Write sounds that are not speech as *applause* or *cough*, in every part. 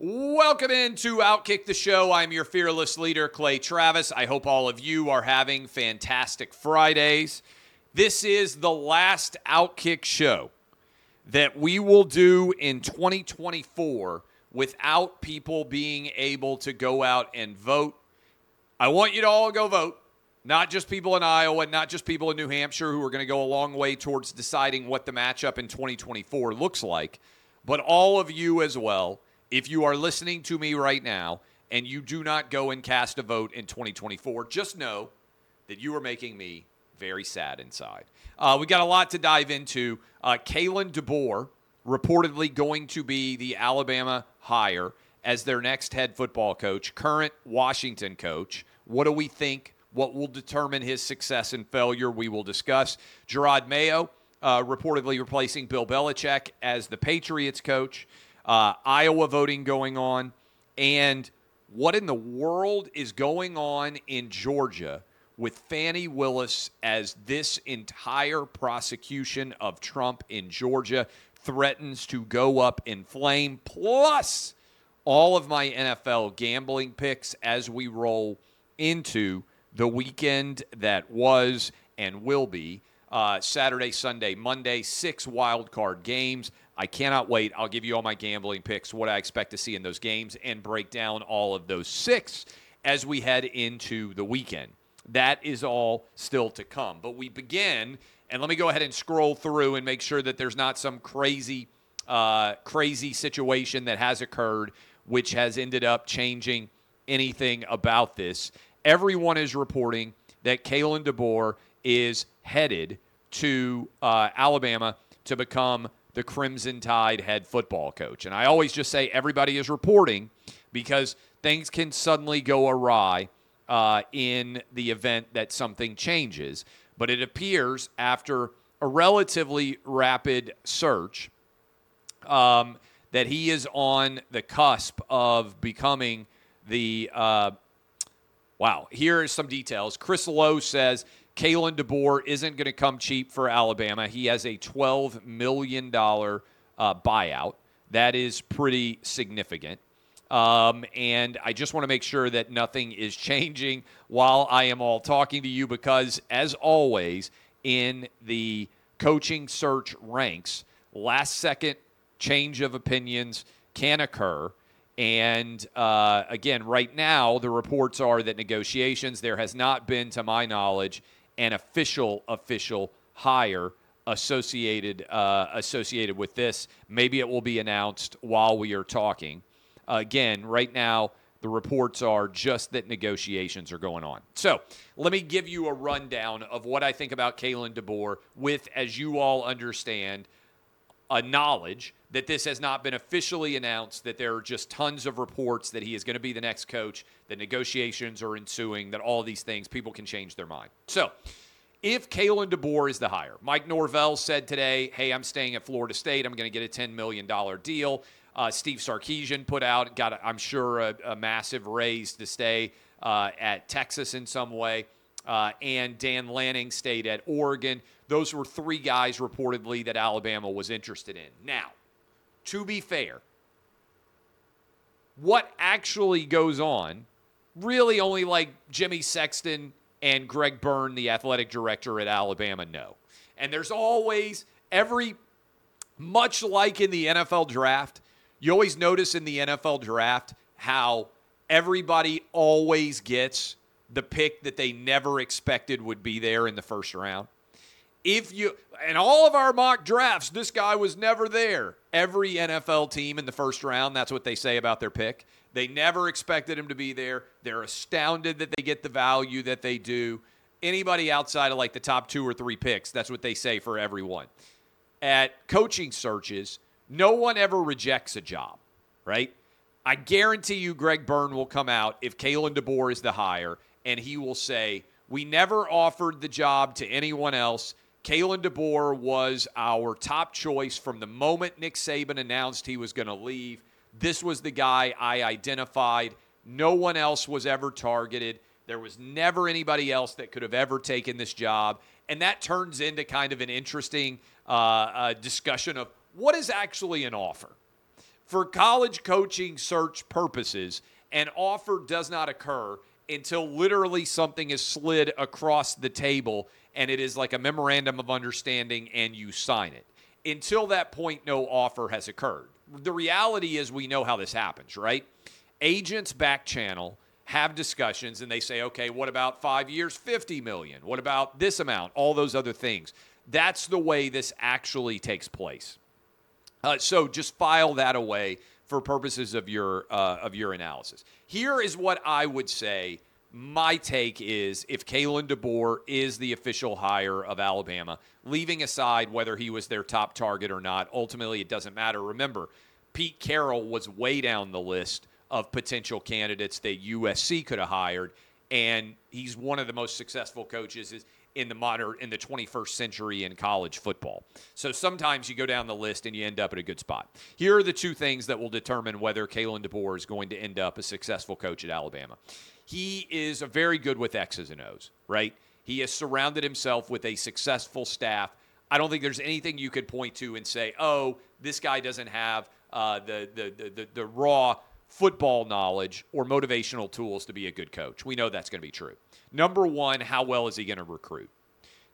Welcome into Outkick the Show. I'm your fearless leader, Clay Travis. I hope all of you are having fantastic Fridays. This is the last Outkick show that we will do in 2024 without people being able to go out and vote. I want you to all go vote, not just people in Iowa, not just people in New Hampshire who are going to go a long way towards deciding what the matchup in 2024 looks like, but all of you as well if you are listening to me right now and you do not go and cast a vote in 2024, just know that you are making me very sad inside. Uh, we got a lot to dive into. Uh, Kalen DeBoer reportedly going to be the Alabama hire as their next head football coach, current Washington coach. What do we think? What will determine his success and failure? We will discuss. Gerard Mayo uh, reportedly replacing Bill Belichick as the Patriots coach uh, Iowa voting going on, and what in the world is going on in Georgia with Fani Willis as this entire prosecution of Trump in Georgia threatens to go up in flame, plus all of my NFL gambling picks as we roll into the weekend that was and will be. Uh, Saturday, Sunday, Monday, six wild card games. I cannot wait. I'll give you all my gambling picks, what I expect to see in those games, and break down all of those six as we head into the weekend. That is all still to come. But we begin, and let me go ahead and scroll through and make sure that there's not some crazy, uh, crazy situation that has occurred which has ended up changing anything about this. Everyone is reporting that Kalen DeBoer is headed to uh, Alabama to become the Crimson Tide head football coach. And I always just say everybody is reporting because things can suddenly go awry uh, in the event that something changes. But it appears after a relatively rapid search um, that he is on the cusp of becoming the. Uh, wow, here are some details. Chris Low says Kalen DeBoer isn't going to come cheap for Alabama. He has a $12 million uh, buyout. That is pretty significant. Um, and I just want to make sure that nothing is *laughs* changing while I am all talking to you because, as always, in the coaching search ranks, last second change of opinions can occur. And uh, again, right now, the reports are that negotiations, there has not been, to my knowledge, an official official hire associated uh, associated with this. Maybe it will be announced while we are talking. Uh, again, right now the reports are just that negotiations are going on. So let me give you a rundown of what I think about Kalen DeBoer with, as you all understand, a knowledge that this has not been officially announced, that there are just tons of reports that he is going to be the next coach, that negotiations are ensuing, that all these things, people can change their mind. So, if Kalen DeBoer is the hire, Mike Norvell said today, hey, I'm staying at Florida State. I'm going to get a $10 million deal. Uh, Steve Sarkisian put out, got, I'm sure, a, a, massive raise to stay uh, at Texas in some way. Uh, and Dan Lanning stayed at Oregon. Those were three guys reportedly that Alabama was interested in. Now, to be fair, what actually goes on, really only like Jimmy Sexton and Greg Byrne, the athletic director at Alabama, know. And there's always every, much like in the NFL draft, you always notice in the NFL draft how everybody always gets the pick that they never expected would be there in the first round if you and all of our mock drafts, this guy was never there. Every NFL team in the first round, that's what they say about their pick. They never expected him to be there. They're astounded that they get the value that they do. Anybody outside of like the top two or three picks, that's what they say for everyone. At coaching searches, no one ever rejects a job, right? I guarantee you Greg Byrne will come out if Kalen DeBoer is the hire and he will say, We never offered the job to anyone else. Kalen DeBoer was our top choice from the moment Nick Saban announced he was going to leave. This was the guy I identified. No one else was ever targeted. There was never anybody else that could have ever taken this job. And that turns into kind of an interesting uh, uh, discussion of what is actually an offer. For college coaching search purposes, an offer does not occur until literally something is slid across the table and it is like a memorandum of understanding and you sign it. Until that point, no offer has occurred. The reality is, we know how this happens, right? Agents back channel have discussions and they say, okay, what about five years, 50 million? What about this amount? All those other things. That's the way this actually takes place. Uh, so just file that away for purposes of your uh, of your analysis. Here is what I would say. My take is if Kalen DeBoer is the official hire of Alabama, leaving aside whether he was their top target or not, ultimately it doesn't matter. Remember, Pete Carroll was way down the list of potential candidates that USC could have hired, and he's one of the most successful coaches in the modern in the 21st century in college football. So sometimes you go down the list and you end up at a good spot. Here are the two things that will determine whether Kalen DeBoer is going to end up a successful coach at Alabama. He is very good with X's and O's, right? He has surrounded himself with a successful staff. I don't think there's anything you could point to and say, "Oh, this guy doesn't have uh, the, the, the the the raw football knowledge or motivational tools to be a good coach. We know that's going to be true. Number one, how well is he going to recruit?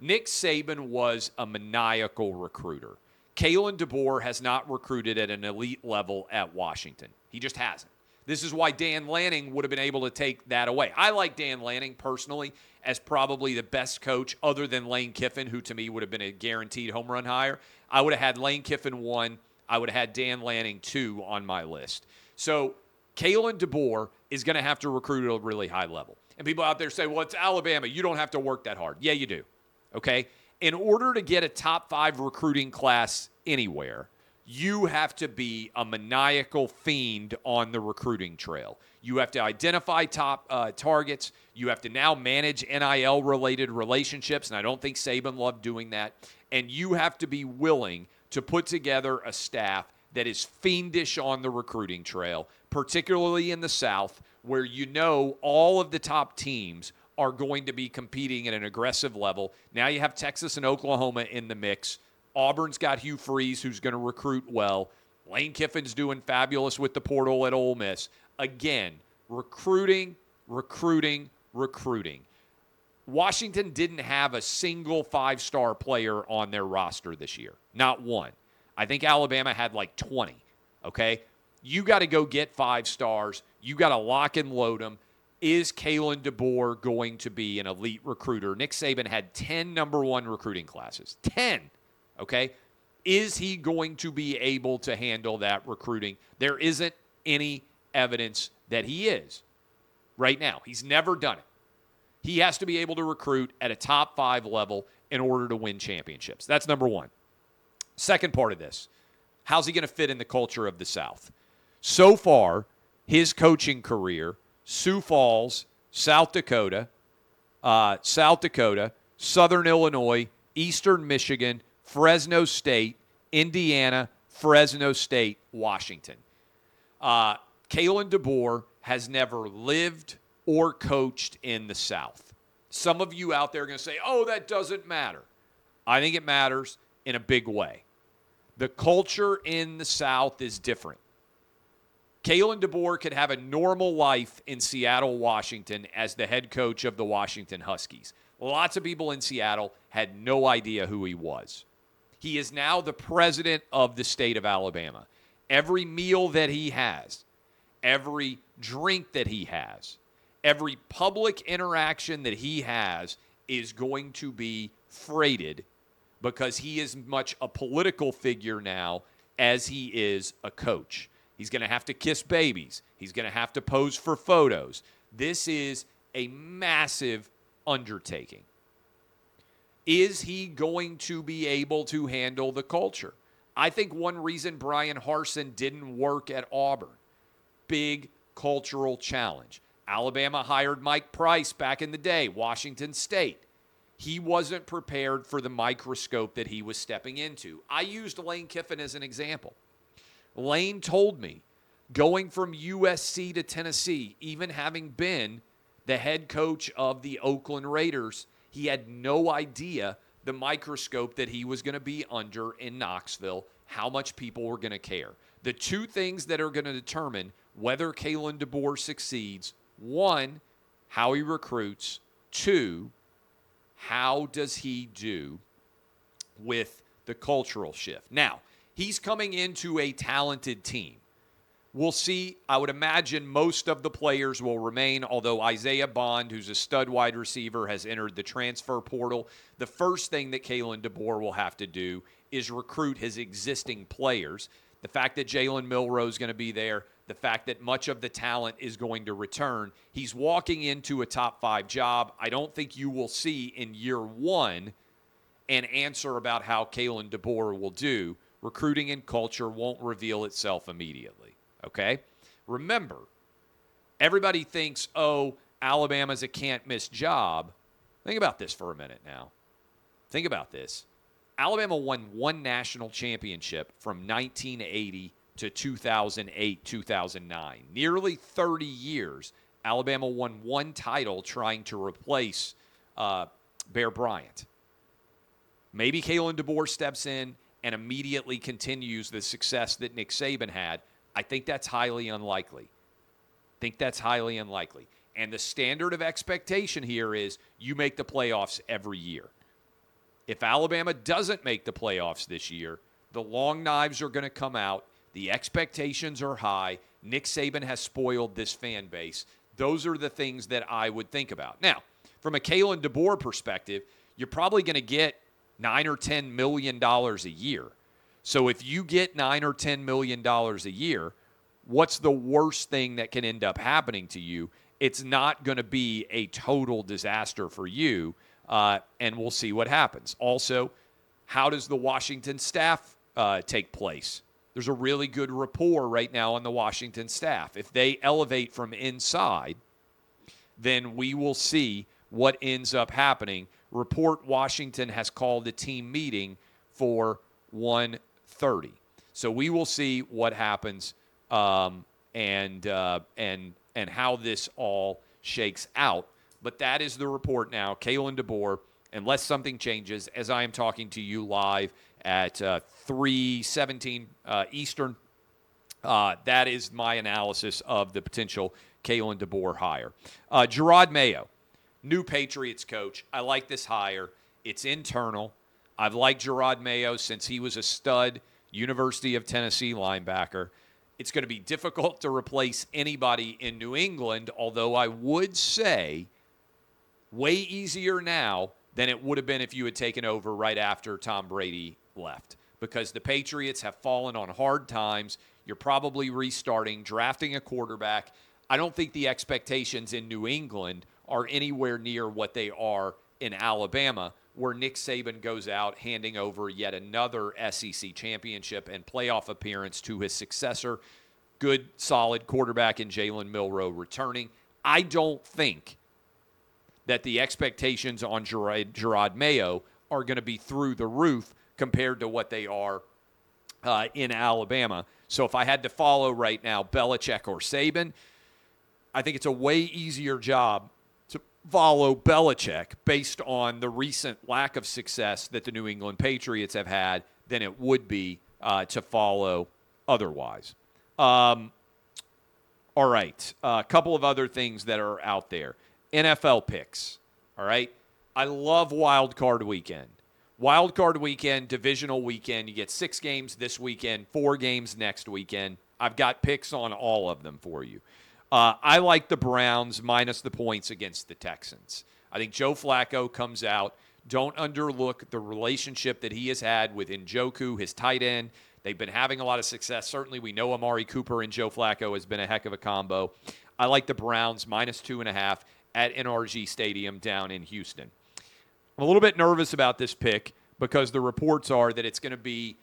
Nick Saban was a maniacal recruiter. Kalen DeBoer has not recruited at an elite level at Washington. He just hasn't. This is why Dan Lanning would have been able to take that away. I like Dan Lanning personally as probably the best coach other than Lane Kiffin, who to me would have been a guaranteed home run hire. I would have had Lane Kiffin one. I would have had Dan Lanning two on my list. So Kalen DeBoer is going to have to recruit at a really high level. And people out there say, well, it's Alabama. You don't have to work that hard. Yeah, you do. Okay. In order to get a top five recruiting class anywhere, you have to be a maniacal fiend on the recruiting trail. You have to identify top uh, targets. You have to now manage NIL related relationships. And I don't think Saban loved doing that. And you have to be willing to put together a staff that is fiendish on the recruiting trail, particularly in the South, where you know all of the top teams are going to be competing at an aggressive level. Now you have Texas and Oklahoma in the mix. Auburn's got Hugh Freeze, who's going to recruit well. Lane Kiffin's doing fabulous with the portal at Ole Miss. Again, recruiting, recruiting, recruiting. Washington didn't have a single five star player on their roster this year, not one. I think Alabama had like 20. Okay. You got to go get five stars. You got to lock and load them. Is Kalen DeBoer going to be an elite recruiter? Nick Saban had 10 number one recruiting classes. 10. Okay. Is he going to be able to handle that recruiting? There isn't any evidence that he is right now. He's never done it. He has to be able to recruit at a top five level in order to win championships. That's number one. Second part of this how's he going to fit in the culture of the South? So far, his coaching career, Sioux Falls, South Dakota, uh, South Dakota, Southern Illinois, Eastern Michigan, Fresno State, Indiana, Fresno State, Washington. Uh, Kalen DeBoer has never lived or coached in the South. Some of you out there are going to say, oh, that doesn't matter. I think it matters in a big way. The culture in the South is different. Kalen DeBoer could have a normal life in Seattle, Washington, as the head coach of the Washington Huskies. Lots of people in Seattle had no idea who he was. He is now the president of the state of Alabama. Every meal that he has, every drink that he has, every public interaction that he has is going to be freighted because he is much a political figure now as he is a coach. He's going to have to kiss babies. He's going to have to pose for photos. This is a massive undertaking. Is he going to be able to handle the culture? I think one reason Bryan Harsin didn't work at Auburn, big cultural challenge. Alabama hired Mike Price back in the day, Washington State he wasn't prepared for the microscope that he was stepping into. I used Lane Kiffin as an example. Lane told me going from USC to Tennessee, even having been the head coach of the Oakland Raiders, he had no idea the microscope that he was going to be under in Knoxville, how much people were going to care. The two things that are going to determine whether Kalen DeBoer succeeds one, how he recruits, two, how does he do with the cultural shift? Now, he's coming into a talented team. We'll see. I would imagine most of the players will remain, although Isaiah Bond, who's a stud wide receiver, has entered the transfer portal. The first thing that Kalen DeBoer will have to do is recruit his existing players. The fact that Jalen Milroe is going to be there, the fact that much of the talent is going to return, he's walking into a top five job. I don't think you will see in year one an answer about how Kalen DeBoer will do. Recruiting and culture won't reveal itself immediately. Okay? Remember, everybody thinks, oh, Alabama's a can't miss job. Think about this for a minute now. Think about this. Alabama won one national championship from 1980 to 2008, 2009. Nearly 30 years, Alabama won one title trying to replace uh, Bear Bryant. Maybe Kalen DeBoer steps in and immediately continues the success that Nick Saban had. I think that's highly unlikely. I think that's highly unlikely. And the standard of expectation here is you make the playoffs every year. If Alabama doesn't make the playoffs this year, the long knives are going to come out. The expectations are high. Nick Saban has spoiled this fan base. Those are the things that I would think about. Now, from a Kalen DeBoer perspective, you're probably going to get nine or ten million dollars a year. So if you get nine or ten million dollars a year, what's the worst thing that can end up happening to you? It's not going to be a total disaster for you, uh, and we'll see what happens. Also, how does the Washington staff uh, take place? There's a really good rapport right now on the Washington staff. If they elevate from inside, then we will see what ends up happening. Report Washington has called a team meeting for 1:30. So we will see what happens um, and uh, and and how this all shakes out. But that is the report now. Kalen DeBoer, unless something changes, as I am talking to you live at uh, 3:17 uh, Eastern. Uh, that is my analysis of the potential Kalen DeBoer hire. Uh, Jerod Mayo, new Patriots coach. I like this hire. It's internal. I've liked Gerard Mayo since he was a stud University of Tennessee linebacker. It's going to be difficult to replace anybody in New England, although I would say way easier now than it would have been if you had taken over right after Tom Brady left because the Patriots have fallen on hard times. You're probably restarting, drafting a quarterback. I don't think the expectations in New England are anywhere near what they are in Alabama, where Nick Saban goes out handing over yet another SEC championship and playoff appearance to his successor. Good, solid quarterback in Jalen Milroe returning. I don't think that the expectations on Gerard, Jerod Mayo are going to be through the roof compared to what they are uh, in Alabama. So if I had to follow right now Belichick or Saban, I think it's a way easier job to follow Belichick based on the recent lack of success that the New England Patriots have had than it would be uh, to follow otherwise. Um, all right, a uh, couple of other things that are out there. NFL picks. All right, I love Wild Card Weekend. Wild card weekend, divisional weekend. You get six games this weekend, four games next weekend. I've got picks on all of them for you. Uh, I like the Browns minus the points against the Texans. I think Joe Flacco comes out. Don't underlook the relationship that he has had with Njoku, his tight end. They've been having a lot of success. Certainly, we know Amari Cooper and Joe Flacco has been a heck of a combo. I like the Browns minus two and a half at NRG Stadium down in Houston. I'm a little bit nervous about this pick because the reports are that it's going to be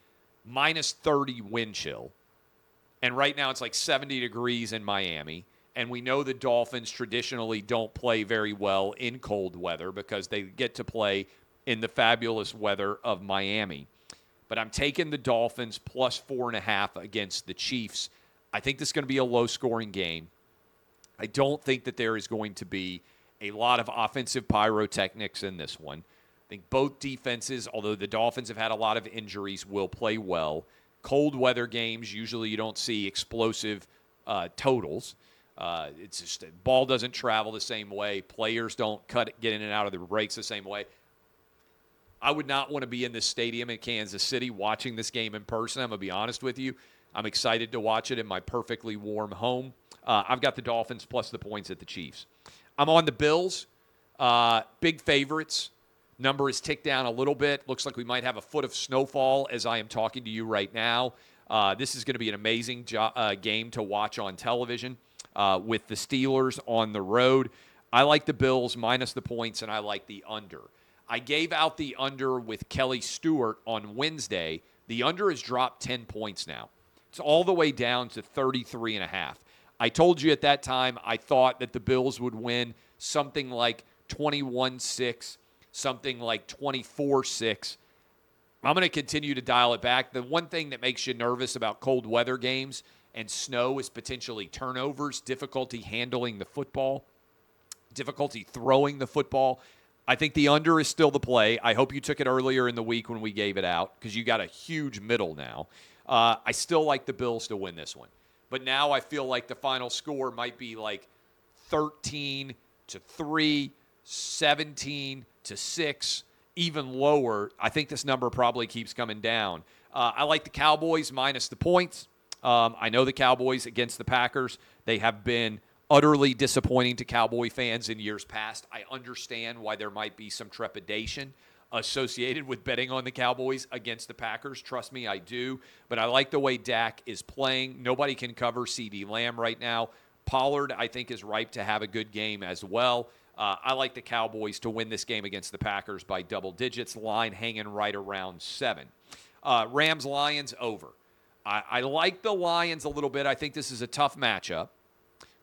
minus 30 wind chill. And right now it's like 70 degrees in Miami. And we know the Dolphins traditionally don't play very well in cold weather because they get to play in the fabulous weather of Miami. But I'm taking the Dolphins plus four and a half against the Chiefs. I think this is going to be a low scoring game. I don't think that there is going to be a lot of offensive pyrotechnics in this one. I think both defenses, although the Dolphins have had a lot of injuries, will play well. Cold weather games, usually you don't see explosive uh, totals. Uh, it's just ball doesn't travel the same way. Players don't cut get in and out of the breaks the same way. I would not want to be in this stadium in Kansas City watching this game in person. I'm gonna be honest with you. I'm excited to watch it in my perfectly warm home. Uh, I've got the Dolphins plus the points at the Chiefs. I'm on the Bills. Uh, big favorites. Number is ticked down a little bit. Looks like we might have a foot of snowfall as I am talking to you right now. Uh, this is going to be an amazing jo- uh, game to watch on television uh, with the Steelers on the road. I like the Bills minus the points, and I like the under. I gave out the under with Kelly Stewart on Wednesday. The under has dropped 10 points now. It's all the way down to 33 and a half. I told you at that time I thought that the Bills would win something like 21 6, something like 24 6. I'm going to continue to dial it back. The one thing that makes you nervous about cold weather games and snow is potentially turnovers, difficulty handling the football, difficulty throwing the football. I think the under is still the play. I hope you took it earlier in the week when we gave it out because you got a huge middle now. Uh, I still like the Bills to win this one. But now I feel like the final score might be like 13 to 3, 17 to 6, even lower. I think this number probably keeps coming down. Uh, I like the Cowboys minus the points. Um, I know the Cowboys against the Packers, they have been utterly disappointing to Cowboy fans in years past. I understand why there might be some trepidation associated with betting on the Cowboys against the Packers. Trust me, I do. But I like the way Dak is playing. Nobody can cover CeeDee Lamb right now. Pollard, I think, is ripe to have a good game as well. Uh, I like the Cowboys to win this game against the Packers by double digits. Line hanging right around seven. Uh, Rams Lions over. I, I like the Lions a little bit. I think this is a tough matchup.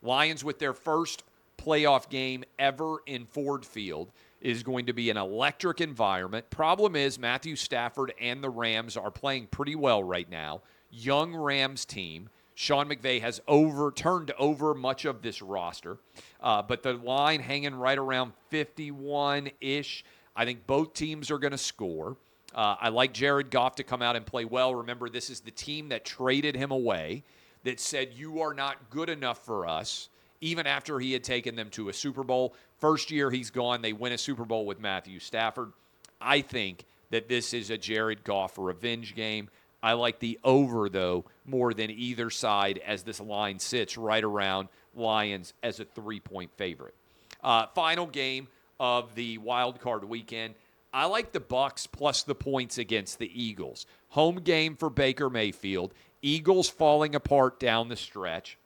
Lions with their first playoff game ever in Ford Field is going to be an electric environment. Problem is, Matthew Stafford and the Rams are playing pretty well right now. Young Rams team. Sean McVay has overturned over much of this roster, uh, but the line hanging right around 51 ish. I think both teams are going to score. Uh, I like Jared Goff to come out and play well. Remember, this is the team that traded him away, that said, You are not good enough for us, even after he had taken them to a Super Bowl. First year he's gone, they win a Super Bowl with Matthew Stafford. I think that this is a Jared Goff revenge game. I like the over, though, more than either side as this line sits right around Lions as a three point favorite. Uh, final game of the wild card weekend. I like the Bucks plus the points against the Eagles. Home game for Baker Mayfield. Eagles falling apart down the stretch.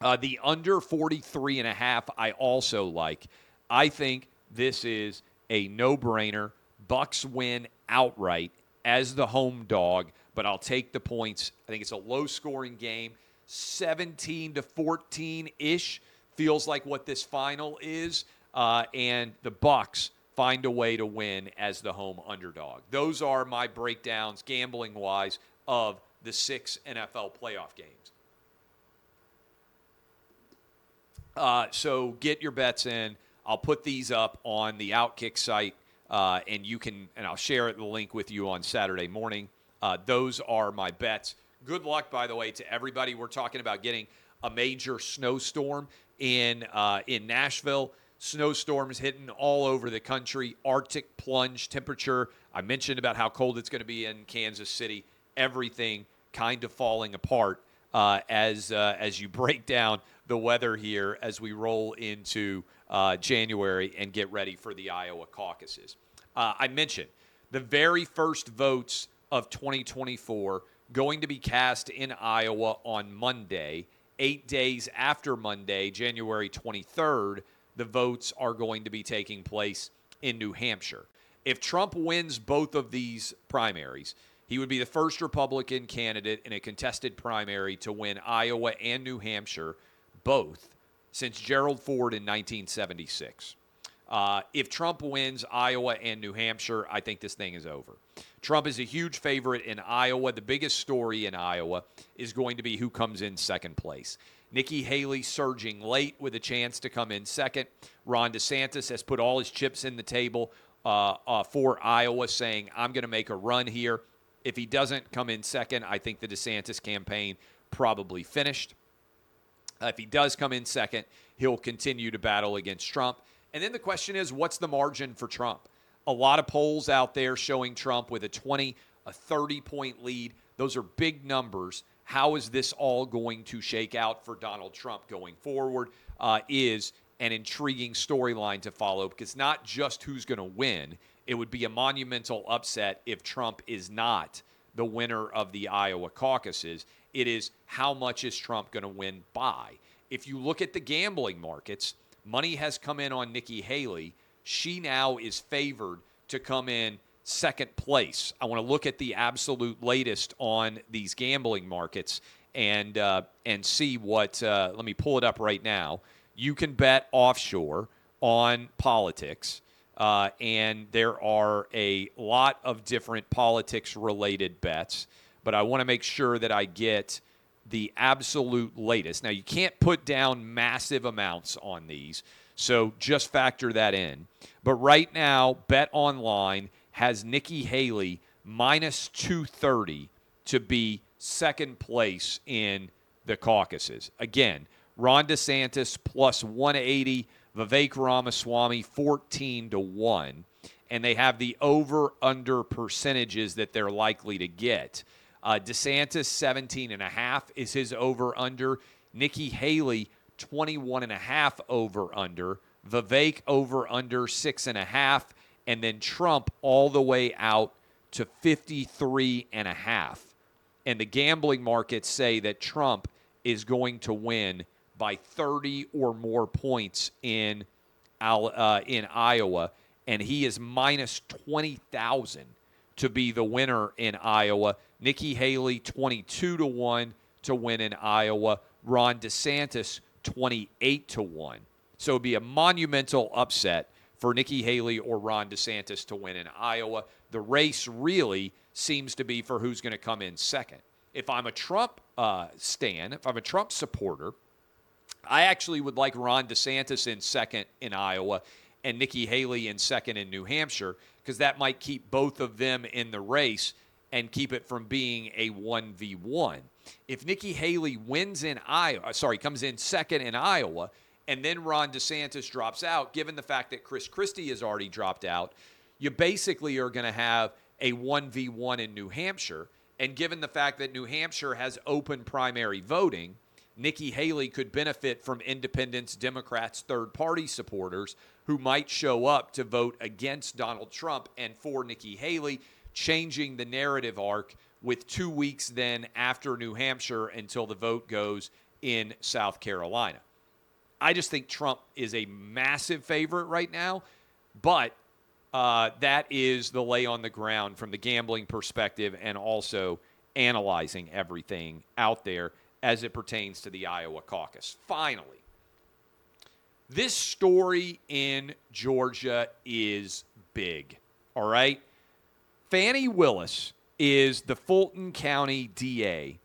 Uh, the under 43 and a half I also like. I think this is a no-brainer. Bucks win outright as the home dog, but I'll take the points. I think it's a low-scoring game. 17 to 14 ish feels like what this final is, uh, and the Bucks find a way to win as the home underdog. Those are my breakdowns, gambling wise, of the six NFL playoff games. Uh, so get your bets in. I'll put these up on the Outkick site, uh, and you can, and I'll share the link with you on Saturday morning. Uh, those are my bets. Good luck, by the way, to everybody. We're talking about getting a major snowstorm in uh, in Nashville. Snowstorms hitting all over the country. Arctic plunge temperature. I mentioned about how cold it's going to be in Kansas City. Everything kind of falling apart uh, as uh, as you break down the weather here as we roll into uh, January and get ready for the Iowa caucuses. Uh, I mentioned the very first votes of 2024 going to be cast in Iowa on Monday. Eight days after Monday, January 23rd, the votes are going to be taking place in New Hampshire. If Trump wins both of these primaries, he would be the first Republican candidate in a contested primary to win Iowa and New Hampshire, both, since Gerald Ford in 1976. Uh, if Trump wins Iowa and New Hampshire, I think this thing is over. Trump is a huge favorite in Iowa. The biggest story in Iowa is going to be who comes in second place. Nikki Haley surging late with a chance to come in second. Ron DeSantis has put all his chips in the table uh, uh, for Iowa, saying, I'm going to make a run here If he doesn't come in second, I think the DeSantis campaign probably finished. Uh, if he does come in second, he'll continue to battle against Trump. And then the question is, what's the margin for Trump? A lot of polls out there showing Trump with a 20, a 30 point lead. Those are big numbers. How is this all going to shake out for Donald Trump going forward? Uh, is an intriguing storyline to follow because not just who's going to win, it would be a monumental upset if Trump is not the winner of the Iowa caucuses. It is how much is Trump going to win by? If you look at the gambling markets, money has come in on Nikki Haley. She now is favored to come in second place. I want to look at the absolute latest on these gambling markets and uh, and see what. Uh, let me pull it up right now. You can bet offshore on politics. Uh, and there are a lot of different politics related bets, but I want to make sure that I get the absolute latest. Now, you can't put down massive amounts on these, so just factor that in. But right now, Bet Online has Nikki Haley minus 230 to be second place in the caucuses. Again, Ron DeSantis plus 180 Vivek Ramaswamy 14 to 1 and they have the over under percentages that they're likely to get. Uh, DeSantis 17 and a half is his over under. Nikki Haley 21 and a half over under. Vivek over under six and a half, and then Trump all the way out to 53 and a half. And the gambling markets say that Trump is going to win by 30 or more points in uh, in Iowa, and he is minus 20,000 to be the winner in Iowa. Nikki Haley 22 to 1 to win in Iowa. Ron DeSantis 28 to 1. So it'd be a monumental upset for Nikki Haley or Ron DeSantis to win in Iowa. The race really seems to be for who's going to come in second. If I'm a Trump uh, stan, if I'm a Trump supporter, I actually would like Ron DeSantis in second in Iowa and Nikki Haley in second in New Hampshire because that might keep both of them in the race and keep it from being a 1v1. If Nikki Haley wins in Iowa, uh, sorry, comes in second in Iowa, and then Ron DeSantis drops out, given the fact that Chris Christie has already dropped out, you basically are going to have a 1v1 in New Hampshire. And given the fact that New Hampshire has open primary voting, Nikki Haley could benefit from independents, Democrats, third party supporters who might show up to vote against Donald Trump and for Nikki Haley, changing the narrative arc with two weeks then after New Hampshire until the vote goes in South Carolina. I just think Trump is a massive favorite right now, but uh, that is the lay on the ground from the gambling perspective and also analyzing everything out there as it pertains to the Iowa caucus. Finally, this story in Georgia is big, all right? Fani Willis is the Fulton County DA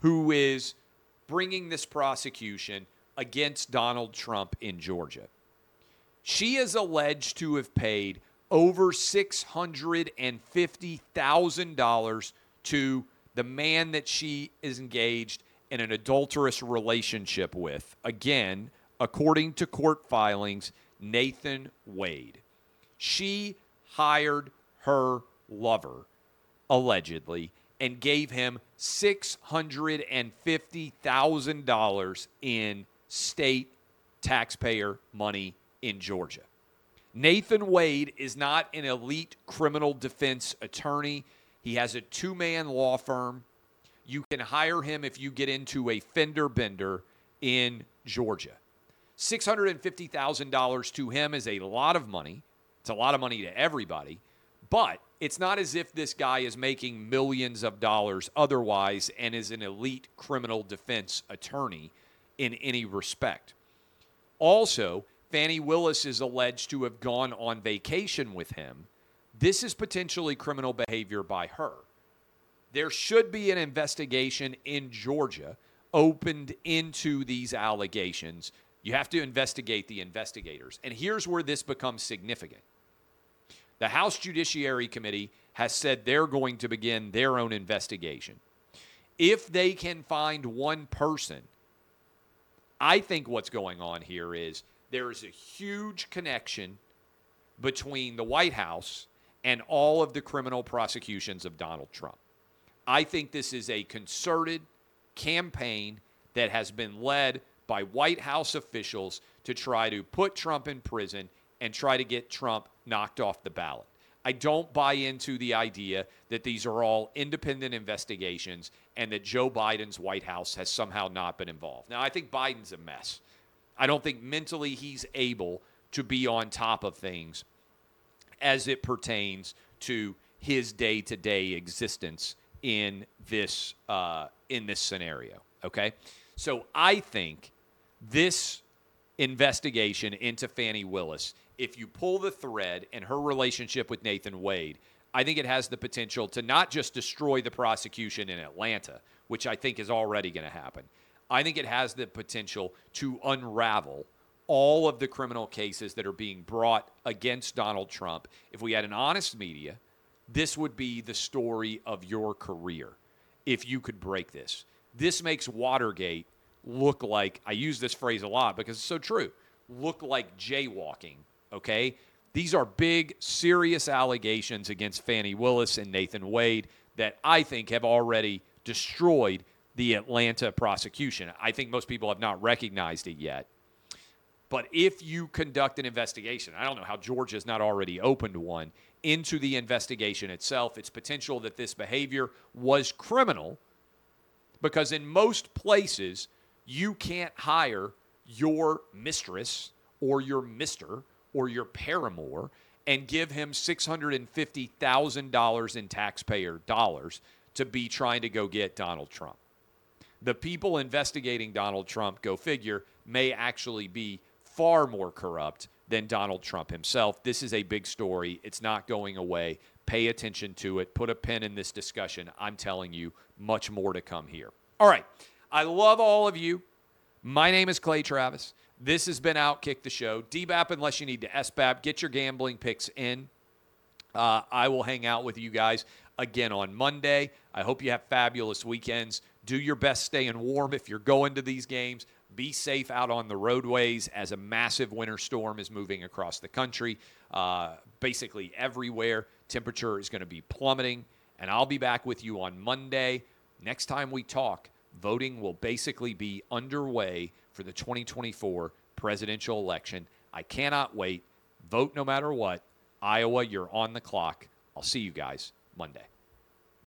who is bringing this prosecution against Donald Trump in Georgia. She is alleged to have paid over $650,000 to the man that she is engaged in an adulterous relationship with. Again, according to court filings, Nathan Wade. She hired her lover, allegedly, and gave him $650,000 in state taxpayer money in Georgia. Nathan Wade is not an elite criminal defense attorney. He has a two man law firm you can hire him if you get into a fender bender in Georgia. $650,000 to him is a lot of money. It's a lot of money to everybody, but it's not as if this guy is making millions of dollars otherwise and is an elite criminal defense attorney in any respect. Also, Fani Willis is alleged to have gone on vacation with him. This is potentially criminal behavior by her there should be an investigation in Georgia opened into these allegations. You have to investigate the investigators. And here's where this becomes significant The House Judiciary Committee has said they're going to begin their own investigation. If they can find one person, I think what's going on here is there is a huge connection between the White House and all of the criminal prosecutions of Donald Trump. I think this is a concerted campaign that has been led by White House officials to try to put Trump in prison and try to get Trump knocked off the ballot. I don't buy into the idea that these are all independent investigations and that Joe Biden's White House has somehow not been involved. Now, I think Biden's a mess. I don't think mentally he's able to be on top of things as it pertains to his day-to-day existence in this uh, in this scenario. Okay, so I think this investigation into Fani Willis, if you pull the thread and her relationship with Nathan Wade, I think it has the potential to not just destroy the prosecution in Atlanta, which I think is already going to happen. I think it has the potential to unravel all of the criminal cases that are being brought against Donald Trump. If we had an honest media, this would be the story of your career if you could break this. This makes Watergate look like, I use this phrase a lot because it's so true, look like jaywalking, okay? These are big, serious allegations against Fani Willis and Nathan Wade that I think have already destroyed the Atlanta prosecution. I think most people have not recognized it yet. But if you conduct an investigation, I don't know how Georgia's not already opened one into the investigation itself, it's potential that this behavior was criminal because in most places, you can't hire your mistress or your mister or your paramour and give him $650,000 in taxpayer dollars to be trying to go get Donald Trump. The people investigating Donald Trump, go figure, may actually be far more corrupt than Donald Trump himself. This is a big story. It's not going away. Pay attention to it. Put a pin in this discussion. I'm telling you, much more to come here. All right. I love all of you. My name is Clay Travis. This has been Outkick the Show. DBAP unless you need to SBAP. Get your gambling picks in. Uh, I will hang out with you guys again on Monday. I hope you have fabulous weekends. Do your best staying warm if you're going to these games. Be safe out on the roadways as a massive winter storm is moving across the country. Uh, basically, everywhere. Temperature is going to be plummeting. And I'll be back with you on Monday. Next time we talk, voting will basically be underway for the 2024 presidential election. I cannot wait. Vote no matter what. Iowa, you're on the clock. I'll see you guys Monday.